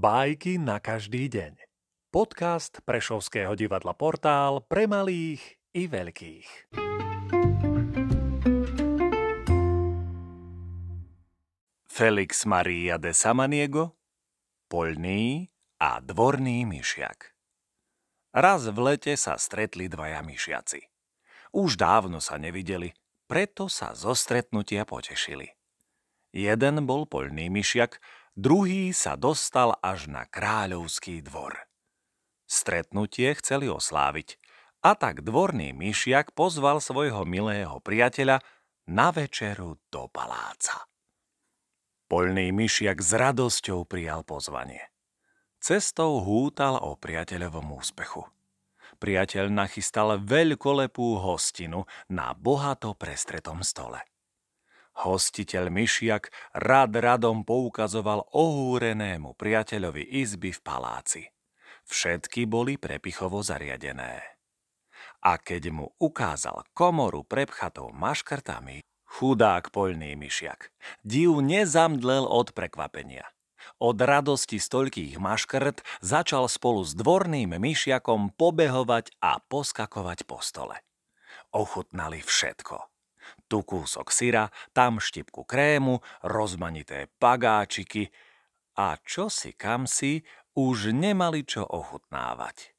Bajky na každý deň. Podcast Prešovského divadla Portál pre malých i veľkých. Felix Maria de Samaniego, Poľný a dvorný myšiak. Raz v lete sa stretli dvaja myšiaci. Už dávno sa nevideli, preto sa zo stretnutia potešili. Jeden bol poľný myšiak, druhý sa dostal až na kráľovský dvor. Stretnutie chceli osláviť a tak dvorný myšiak pozval svojho milého priateľa na večeru do paláca. Poľný myšiak s radosťou prijal pozvanie. Cestou hútal o priateľovom úspechu. Priateľ nachystal veľkolepú hostinu na bohato prestretom stole. Hostiteľ myšiak rad radom poukazoval ohúrenému priateľovi izby v paláci. Všetky boli prepichovo zariadené. A keď mu ukázal komoru prepchatou maškrtami, chudák poľný myšiak, div nezamdlel od prekvapenia. Od radosti stoľkých maškrt začal spolu s dvorným myšiakom pobehovať a poskakovať po stole. Ochutnali všetko – tu kúsok syra, tam štipku krému, rozmanité pagáčiky a čo si kam si už nemali čo ochutnávať.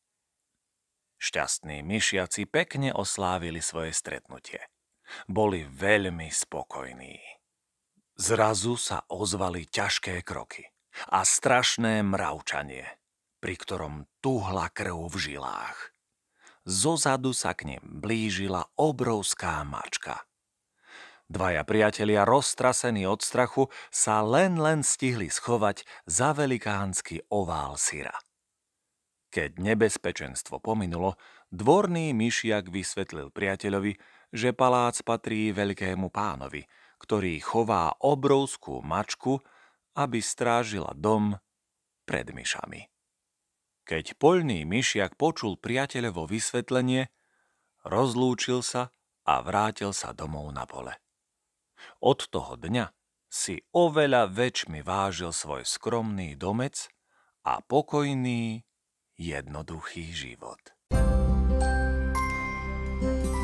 Šťastní myšiaci pekne oslávili svoje stretnutie. Boli veľmi spokojní. Zrazu sa ozvali ťažké kroky a strašné mravčanie, pri ktorom tuhla krv v žilách. Zozadu sa k nim blížila obrovská mačka – Dvaja priatelia, roztrasení od strachu, sa len len stihli schovať za velikánsky ovál syra. Keď nebezpečenstvo pominulo, dvorný myšiak vysvetlil priateľovi, že palác patrí veľkému pánovi, ktorý chová obrovskú mačku, aby strážila dom pred myšami. Keď poľný myšiak počul priateľovo vysvetlenie, rozlúčil sa a vrátil sa domov na pole. Od toho dňa si oveľa väčšmi vážil svoj skromný domec a pokojný, jednoduchý život. thank you